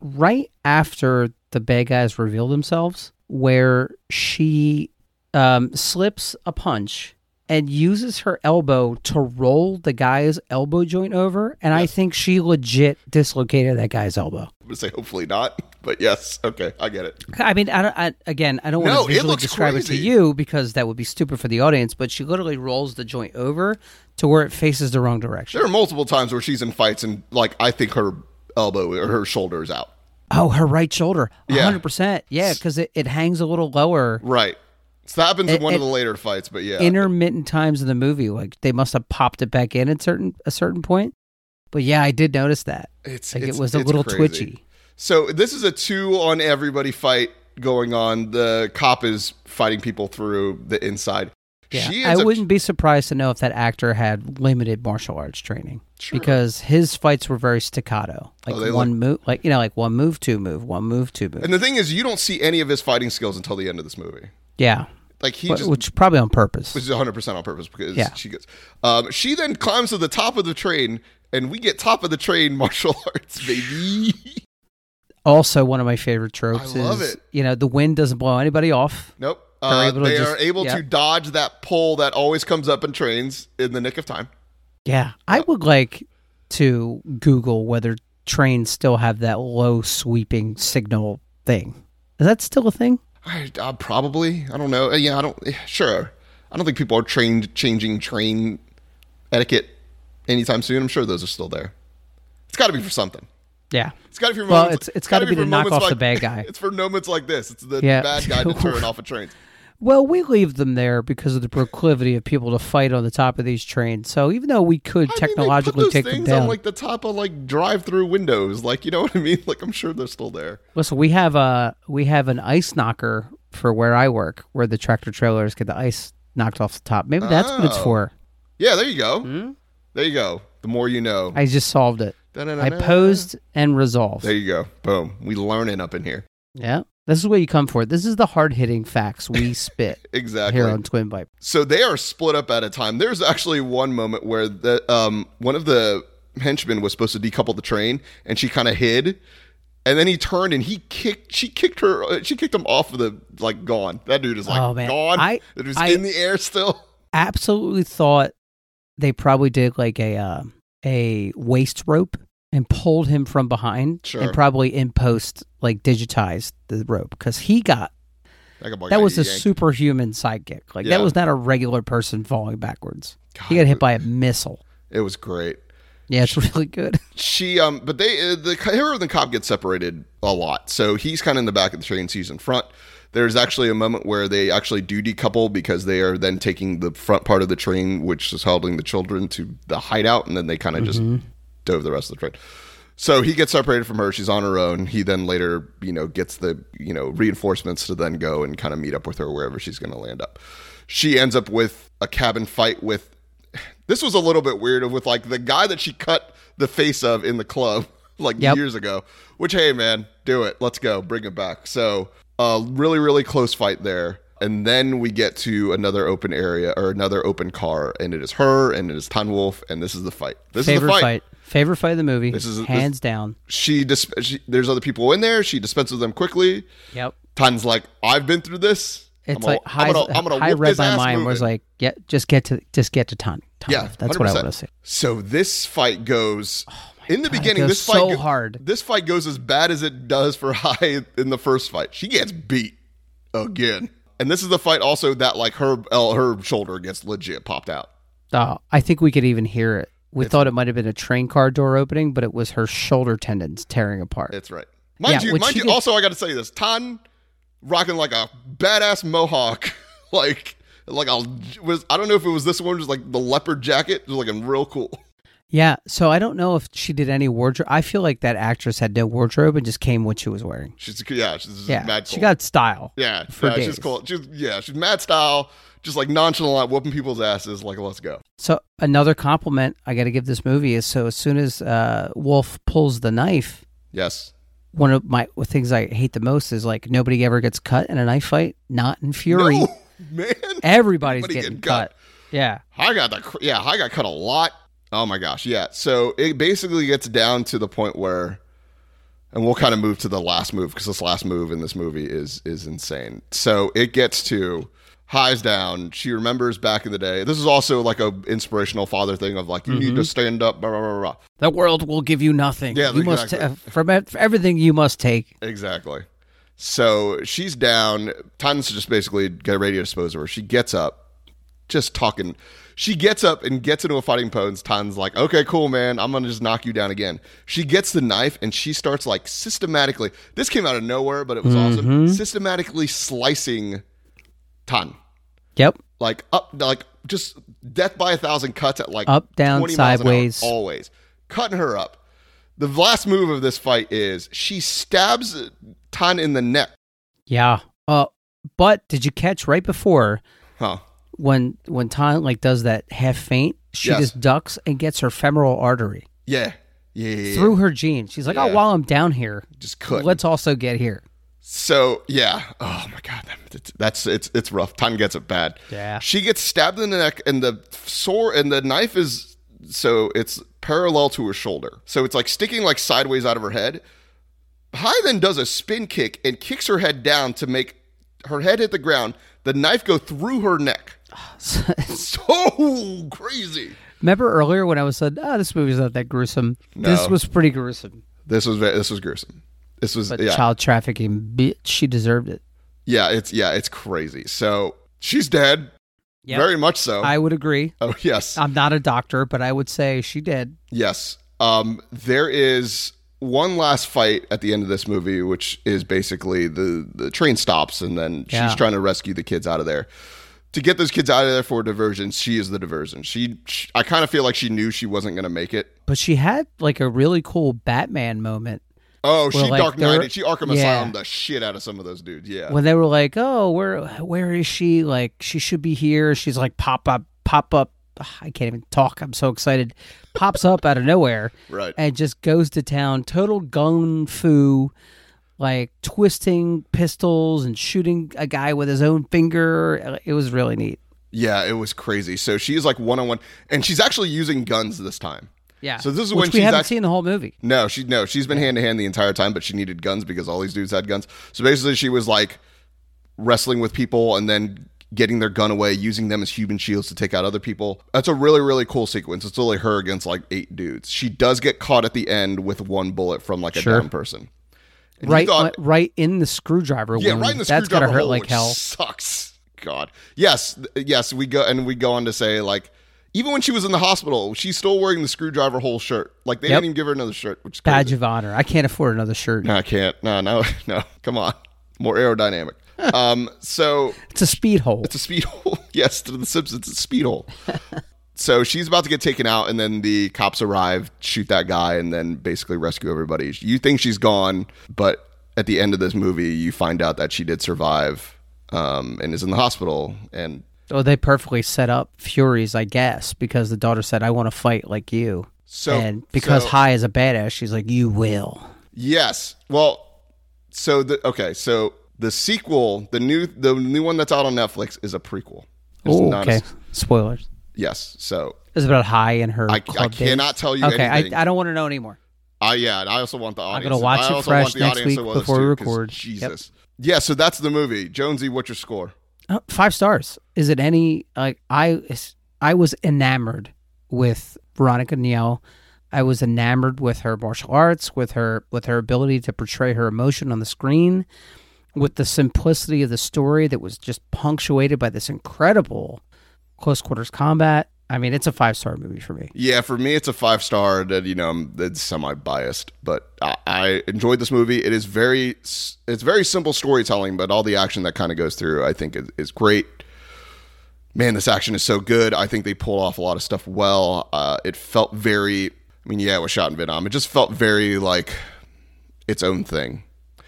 right after the bad guys reveal themselves where she um, slips a punch and uses her elbow to roll the guy's elbow joint over. And I think she legit dislocated that guy's elbow. I'm gonna say hopefully not. But yes, okay, I get it. I mean, I don't. I, again, I don't No, want to visually describe it to you because that would be stupid for the audience. But she literally rolls the joint over to where it faces the wrong direction. There are multiple times where she's in fights and like I think her elbow or her shoulder is out. Oh, her right shoulder, hundred percent. Yeah, because it, it hangs a little lower. Right. So that happens in one of the later fights, but yeah. Intermittent times in the movie, like they must have popped it back in at certain a certain point. But yeah, I did notice that. It's Like it's- it was a little crazy. twitchy. So this is a two on everybody fight going on. The cop is fighting people through the inside. Yeah, I wouldn't be surprised to know if that actor had limited martial arts training Sure. because his fights were very staccato, oh, like Oh, one move, like you know, like one move, two move, one move, two move. And the thing is, you don't see any of his fighting skills until the end of this movie. yeah, Like he But- just, which probably on purpose. which is 100 percent on purpose because Yeah. she gets. Um, she then climbs to the top of the train, and we get top of the train martial arts, baby. Also, one of my favorite tropes I love is it. you know the wind doesn't blow anybody off. Nope. Uh, able they just- are able yeah. to dodge that pole that always comes up in trains in the nick of time. Yeah, I would like to Google whether trains still have that low sweeping signal thing. Is that still a thing? I, uh, probably. I don't know. Uh, Yeah, I don't. Sure. I don't think people are trained changing train etiquette anytime soon. I'm sure those are still there. It's got to be for something. Yeah. It's got to be for Well, moments. it's- it's gotta be for to knock off the bad guy. It's for moments like this. It's the Yeah. bad guy to turn off a train. Well, we leave them there because of the proclivity of people to fight on the top of these trains. So even though we could I mean, technologically those take them things down, on like the top of like drive-through windows. Like you know what I mean? Like I'm sure they're still there. listen, we have a we have an ice knocker for where I work, where the tractor trailers get the ice knocked off the top. Maybe that's what it's Oh. for. Yeah, there you go. Hmm? There you go. The more you know. I just solved it. I posed and resolved. There you go. Boom. We learning up in here. Yeah. This is what you come for. This is the hard hitting facts we spit Exactly. here on Twin Vipe. So they are split up at a time. There's actually one moment where the um one of the henchmen was supposed to decouple the train, and she kind of hid, and then he turned and he kicked. She kicked her. Uh, she kicked him off of the like gone. That dude is like Oh, man. gone. I- it was I- in the air still. Absolutely thought they probably did like a uh, a waist rope and pulled him from behind Sure. and probably in post like digitized the rope because he got that got was a yanked. superhuman sidekick. Like Yeah. that was not a regular person falling backwards. he got hit by a missile. It was great. Yeah, it's really good. She um, but they uh, the hero and the cop get separated a lot. So he's kind of in the back of the train. She's in front. There's actually a moment where they actually do decouple because they are then taking the front part of the train, which is holding the children, to the hideout, and then they kind of just dove the rest of the train. So he gets separated from her. She's on her own. He then later, you know, gets the you know reinforcements to then go and kind of meet up with her wherever she's going to land up. She ends up with a cabin fight with. This was a little bit weird of with like the guy that she cut the face of in the club like Yep. years ago. Which hey man, do it. Let's go. Bring it back. So a really really close fight there. And then we get to another open area or another open car, and it is her and it is Tan Wolf, and this is the fight. This Favorite is the fight. Favorite fight of the movie. This is- this- hands down. She, dis- she there's other people in there. She dispenses them quickly. Yep. Tan's like, I've been through this. It's I'm like I'm high, gonna, I'm gonna high read this my ass mind was like, yeah, just get to just get to ton. ton Yeah, that's what I 100%. want to say. So this fight goes in the God, beginning. This fight so go- hard. This fight goes as bad as it does for Hai in the first fight. She gets beat again, and this is the fight also that like her uh, her shoulder gets legit popped out. Oh, I think we could even hear it. We thought it might have been a train car door opening, but it was her shoulder tendons tearing apart. That's right. Mind Yeah, you, mind you. Also, I got to say this: Tan rocking like a badass mohawk, like like a was. I don't know if it was this one, just like the leopard jacket, was looking real cool. Yeah, so I don't know if she did any wardrobe. I feel like that actress had no wardrobe and just came what she was wearing. She's yeah, she's Yeah, mad she got style. yeah, for yeah, days. she's cool. She's yeah, she's mad style, just like nonchalant, whooping people's asses. Like let's go. So another compliment I got to give this movie is so as soon as uh, Wolf pulls the knife, Yes. one of my things I hate the most is like nobody ever gets cut in a knife fight. Not in Furie. No, man. Everybody's Everybody getting getting cut. cut. Yeah. I got the yeah, I got cut a lot. Oh my gosh, yeah. So it basically gets down to the point where, and we'll kind of move to the last move because this last move in this movie is is insane. So it gets to Hai's down. She remembers back in the day. This is also like a inspirational father thing of like you need to mm-hmm. stand up. Blah, blah, blah, blah. The world will give you nothing. Yeah, you must exactly. from everything you must take. Exactly. So she's down. Time's just basically get dispose of her. She gets up, just talking. She gets up and gets into a fighting pose. Tan's like, okay, cool, man. I'm going to just knock you down again. She gets the knife and she starts like systematically. This came out of nowhere, but it was Mm-hmm. awesome. Systematically slicing Tan. Yep. Like up, like just death by a thousand cuts at like Up, down, 20 miles an hour, sideways. always cutting her up. The last move of this fight is she stabs Tan in the neck. Yeah. Uh, but did you catch right before Huh. When when Tom like does that half faint? She Yes. just ducks and gets her femoral artery Yeah. Yeah. yeah, yeah. through her jeans. She's like, "Oh, while I'm down here, Just cut. let's also get here." So yeah. Oh my god. That, that's it's it's rough. Tan gets it bad. Yeah. She gets stabbed in the neck, and the sword and the knife is so it's parallel to her shoulder. So it's like sticking like sideways out of her head. Hai then does a spin kick and kicks her head down to make her head hit the ground. The knife go through her neck. So crazy. Remember earlier when I was said, "Oh, this movie's not that gruesome." This was pretty gruesome. This was this was gruesome. This was But yeah. child trafficking, bitch, she deserved it. Yeah, it's yeah, it's crazy. So she's dead. Yep. Very much so. I would agree. oh yes. I'm not a doctor, but I would say she did. Yes. Um, there is one last fight at the end of this movie, which is basically the, the train stops and then Yeah. she's trying to rescue the kids out of there. To get those kids out of there for a diversion, she is the diversion. She, she I kind of feel like she knew she wasn't going to make it. But she had like a really cool Batman moment Oh, she like, Dark. She Arkham yeah. Asylum the shit out of some of those dudes. Yeah. when they were like, "Oh, where where is she? Like she should be here." She's like pop up pop up. I can't even talk. I'm so excited. Pops up out of nowhere right. and just goes to town. Total gun fu, like twisting pistols and shooting a guy with his own finger. It was really neat. Yeah, it was crazy. So she's like one on one, and she's actually using guns this time. Yeah. So this is Which when we haven't act- seen the whole movie. No, she no, she's been hand to hand the entire time, but she needed guns because all these dudes had guns. So basically, she was like wrestling with people and then getting their gun away, using them as human shields to take out other people. That's a really really cool sequence. It's only her against like eight dudes. She does get caught at the end with one bullet from like a Sure. down person. And Right, thought- uh, right in the screwdriver. yeah, wound. right in the screwdriver. That's gotta hurt hole, like hell. Sucks. God. Yes, yes. We go and we go on to say like. Even when she was in the hospital, she's still wearing the screwdriver hole shirt. Like they Yep. didn't even give her another shirt, which. Badge of honor. I can't afford another shirt. No, I can't. No, no, no. Come on. More aerodynamic. Um, so It's a speed hole. it's a speed hole. yes, to the Simpsons, it's a speed hole. so she's about to get taken out, and then the cops arrive, shoot that guy, and then basically rescue everybody. You think she's gone, but at the end of this movie, you find out that she did survive um, and is in the hospital. And Oh, they perfectly set up Furies, I guess, because the daughter said, "I want to fight like you." so, and because so- Hai is a badass, she's like, "You will." Yes. Well, so the okay, so the sequel, the new the new one that's out on Netflix is a prequel. Oh, not a okay. Spoilers. Yes. So it's about Hai and her? I, I club days? cannot tell you Okay, I, anything. I don't want to know anymore. I yeah, I also want the audience. gonna watch I it fresh the next week before we record. Yep. Jesus. Yeah, so that's the movie. Jonesy, what's your score? Uh, five stars. Is it any like I? I was enamored with Veronica Ngo. I was enamored with her martial arts, with her with her ability to portray her emotion on the screen, with the simplicity of the story that was just punctuated by this incredible close quarters combat. I mean, it's a five star movie for me. Yeah, for me, it's a five star. That you know, I'm it's semi biased, but I, I enjoyed this movie. It is very, it's very simple storytelling, but all the action that kind of goes through, I think, is, is great. Man, this action is so good. I think they pulled off a lot of stuff well. Uh, it felt very. I mean, yeah, it was shot in Vietnam. It just felt very like its own thing.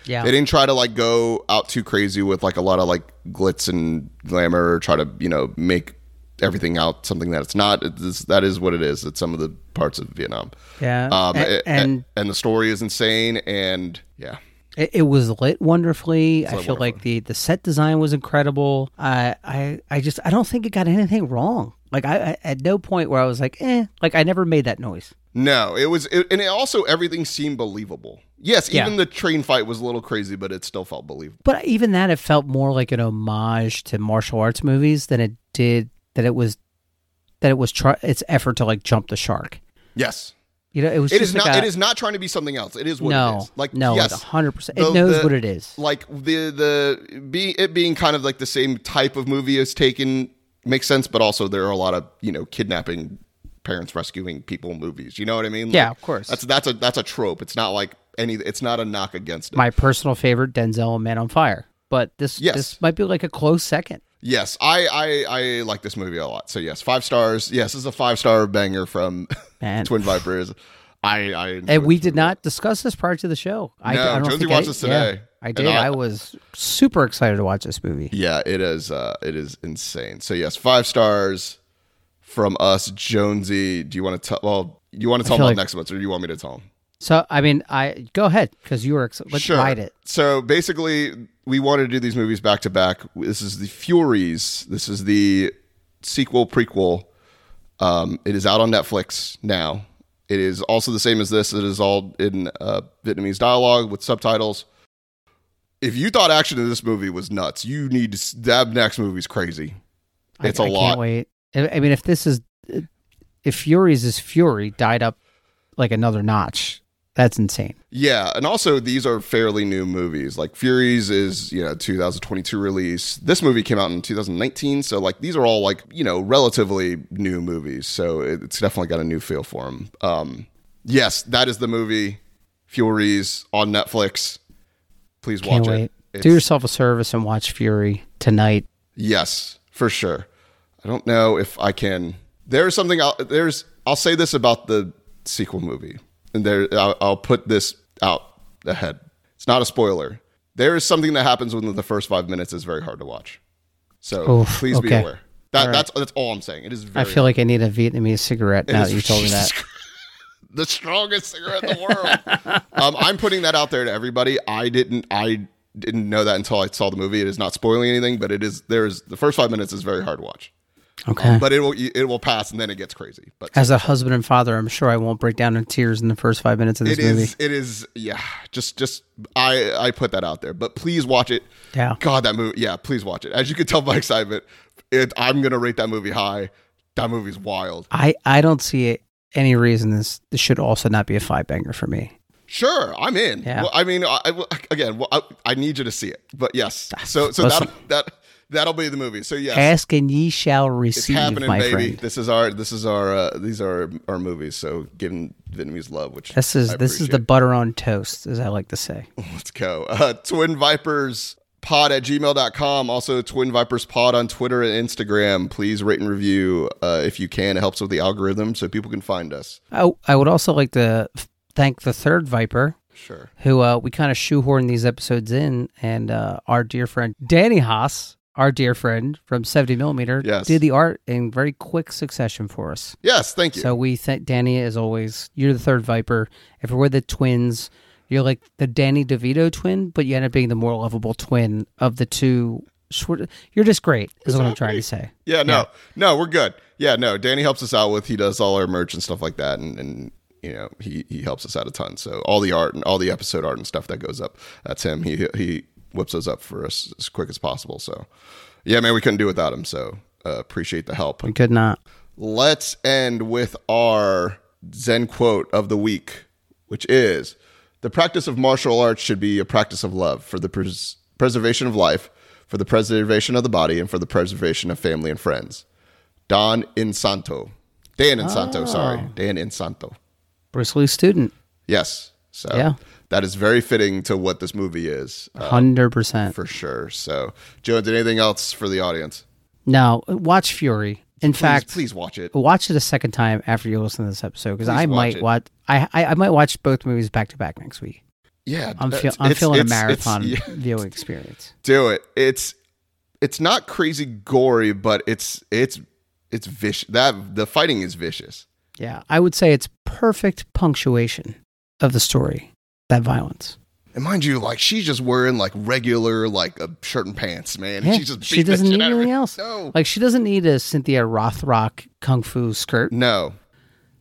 Yeah, They didn't try to like go out too crazy with like a lot of like glitz and glamour or try to you know make everything out something that it's not. It's, that is what it is. It's some of the parts of Vietnam. yeah, Um, A- a- a- and and the story is insane. And yeah, It, it was lit wonderfully. I feel like the the set design was incredible. I I I just I don't think it got anything wrong. Like I, I at no point where I was like, eh, like I never made that noise. No, it was, it, and it also everything seemed believable. Yes, Yeah. even the train fight was a little crazy, but it still felt believable. But even that, it felt more like an homage to martial arts movies than it did that it was that it was try, its effort to like jump the shark. Yes, You know, it was it is like not. a- it is not trying to be something else. It is what no, it is. Like no, yes, like hundred percent. It knows the- what it is. like the the be it being kind of like the same type of movie as Taken makes sense, but also there are a lot of you know kidnapping, parents rescuing people movies. You know what I mean? Yeah, of course. That's that's a that's a trope. It's not like any. It's not a knock against it. My personal favorite, Denzel and Man on Fire. But this Yes. this might be like a close second. yes, I, I I like this movie a lot. So yes, five stars. Yes, this is a five star banger from. Twin Vipers. I I And we did not discuss this prior to the show. I, No, I don't Jonesy think watched I, this yeah, today. I did. I- I, was super excited to watch this movie. Yeah, it is. Uh, it is insane. So yes, five stars from us, Jonesy. Do you want to tell? Well, you want to tell them like- about next ones, or do you want me to tell them? So I mean, I go ahead because you were. Ex- let's ride it. So basically, we wanted to do these movies back to back. This is the Furies. This is the sequel prequel. Um, it is out on Netflix now. It is also the same as this. It is all in uh, Vietnamese dialogue with subtitles. If you thought action in this movie was nuts, you need to. That next movie's crazy. It's a I lot. Can't wait. I mean, if this is if Furies is Furie died up like another notch, that's insane. Yeah, and also these are fairly new movies. Like Furies is, you know, 2022 release. This movie came out in 2019, so like these are all like, you know, relatively new movies. So it's definitely got a new feel for them. Um yes, that is the movie Furies on Netflix. Please watch Can't it. wait. It's- Do yourself a service and watch Furie tonight. Yes, for sure. I don't know if I can. There's something. I'll, there's. I'll say this about the sequel movie, and there. I'll, I'll put this out ahead. It's not a spoiler. There is something that happens within the first five minutes is very hard to watch. So Oof, please be aware. That right. that's that's all I'm saying. It is. I feel like I need a Vietnamese cigarette it now that you told me that. the strongest cigarette in the world. um, I'm putting that out there to everybody. I didn't. I didn't know that until I saw the movie. It is not spoiling anything, but it is. There is the first five minutes is very hard to watch. Okay. but it will it will pass and then it gets crazy. But As a husband and father, I'm sure I won't break down in tears in the first five minutes of this it movie. is it is yeah. Just just I I put that out there. But please watch it. Yeah. God, that movie. Yeah, please watch it. As you can tell by excitement, it, I'm gonna rate that movie high. That movie's wild. I, I don't see any reason this this should also not be a five banger for me. Sure, I'm in. Yeah. Well, I mean, I, I- again, well, I, I need you to see it. But yes, so so Listen. that that that'll be the movie. So yes, Ask and ye shall it's receive, happening, my baby. friend. This is our this is our uh, these are our movies. So giving Vietnamese love, which This is I this is the butter on toast, as I like to say. Let's go. Uh, Twin Vipers pod at gmail.com. Also, Twin Vipers pod on Twitter and Instagram. Please rate and review uh, if you can. It helps with the algorithm so people can find us. I, I would also like to thank the third Viper, Sure. who uh, we kind of shoehorn these episodes in, and uh, our dear friend Danny Haas, our dear friend from 70 millimeter, Yes. did the art in very quick succession for us. Yes, thank you. So we thank Danny as always. You're the third Viper. If we're the twins, you're like the Danny DeVito twin, but you end up being the more lovable twin of the two Schwar- You're just great, is what I'm trying to say. Yeah, no, no, we're good. Yeah, no, Danny helps us out with. He does all our merch and stuff like that, and, and you know he he helps us out a ton. So all the art and all the episode art and stuff that goes up, that's him. He he whips those up for us as quick as possible. So yeah, man, we couldn't do it without him. So uh, appreciate the help. We could not. Let's end with our Zen quote of the week, which is The practice of martial arts should be a practice of love for the pres- preservation of life, for the preservation of the body, and for the preservation of family and friends. Don Inosanto. Dan Inosanto, sorry. Dan Inosanto. Bruce Lee student, Yes. So Yeah. That is very fitting to what this movie is, uh, hundred percent. for sure. So, Jones, anything else for the audience? No, watch Furie. In Please, fact, please watch it. watch it a second time after you listen to this episode because I might it. watch. I, I I might watch both movies back to back next week. Yeah, I'm feel, I'm it's- feeling a it's- it's- marathon yeah. viewing experience. do it it's it's not crazy gory but it's it's it's vicious that the fighting is vicious Yeah, I would say it's perfect punctuation of the story. That violence. and mind you like she's just wearing like regular like a shirt and pants man and she's just she doesn't need anything her. else. no Like she doesn't need a Cynthia Rothrock kung fu skirt. no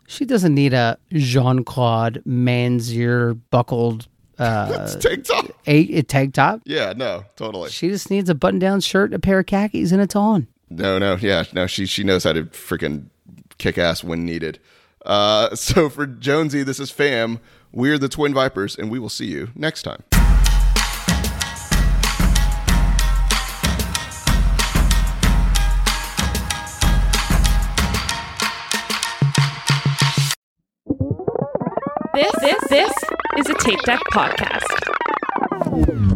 She doesn't need a Jean Claude Manzier buckled uh, TikTok. a, a tank top. yeah no totally She just needs a button down shirt, a pair of khakis, and it's on. no no yeah no she she knows how to freaking kick ass when needed uh so for jonesy this is fam we're the twin vipers and we will see you next time This, this, this is a Tape Deck podcast.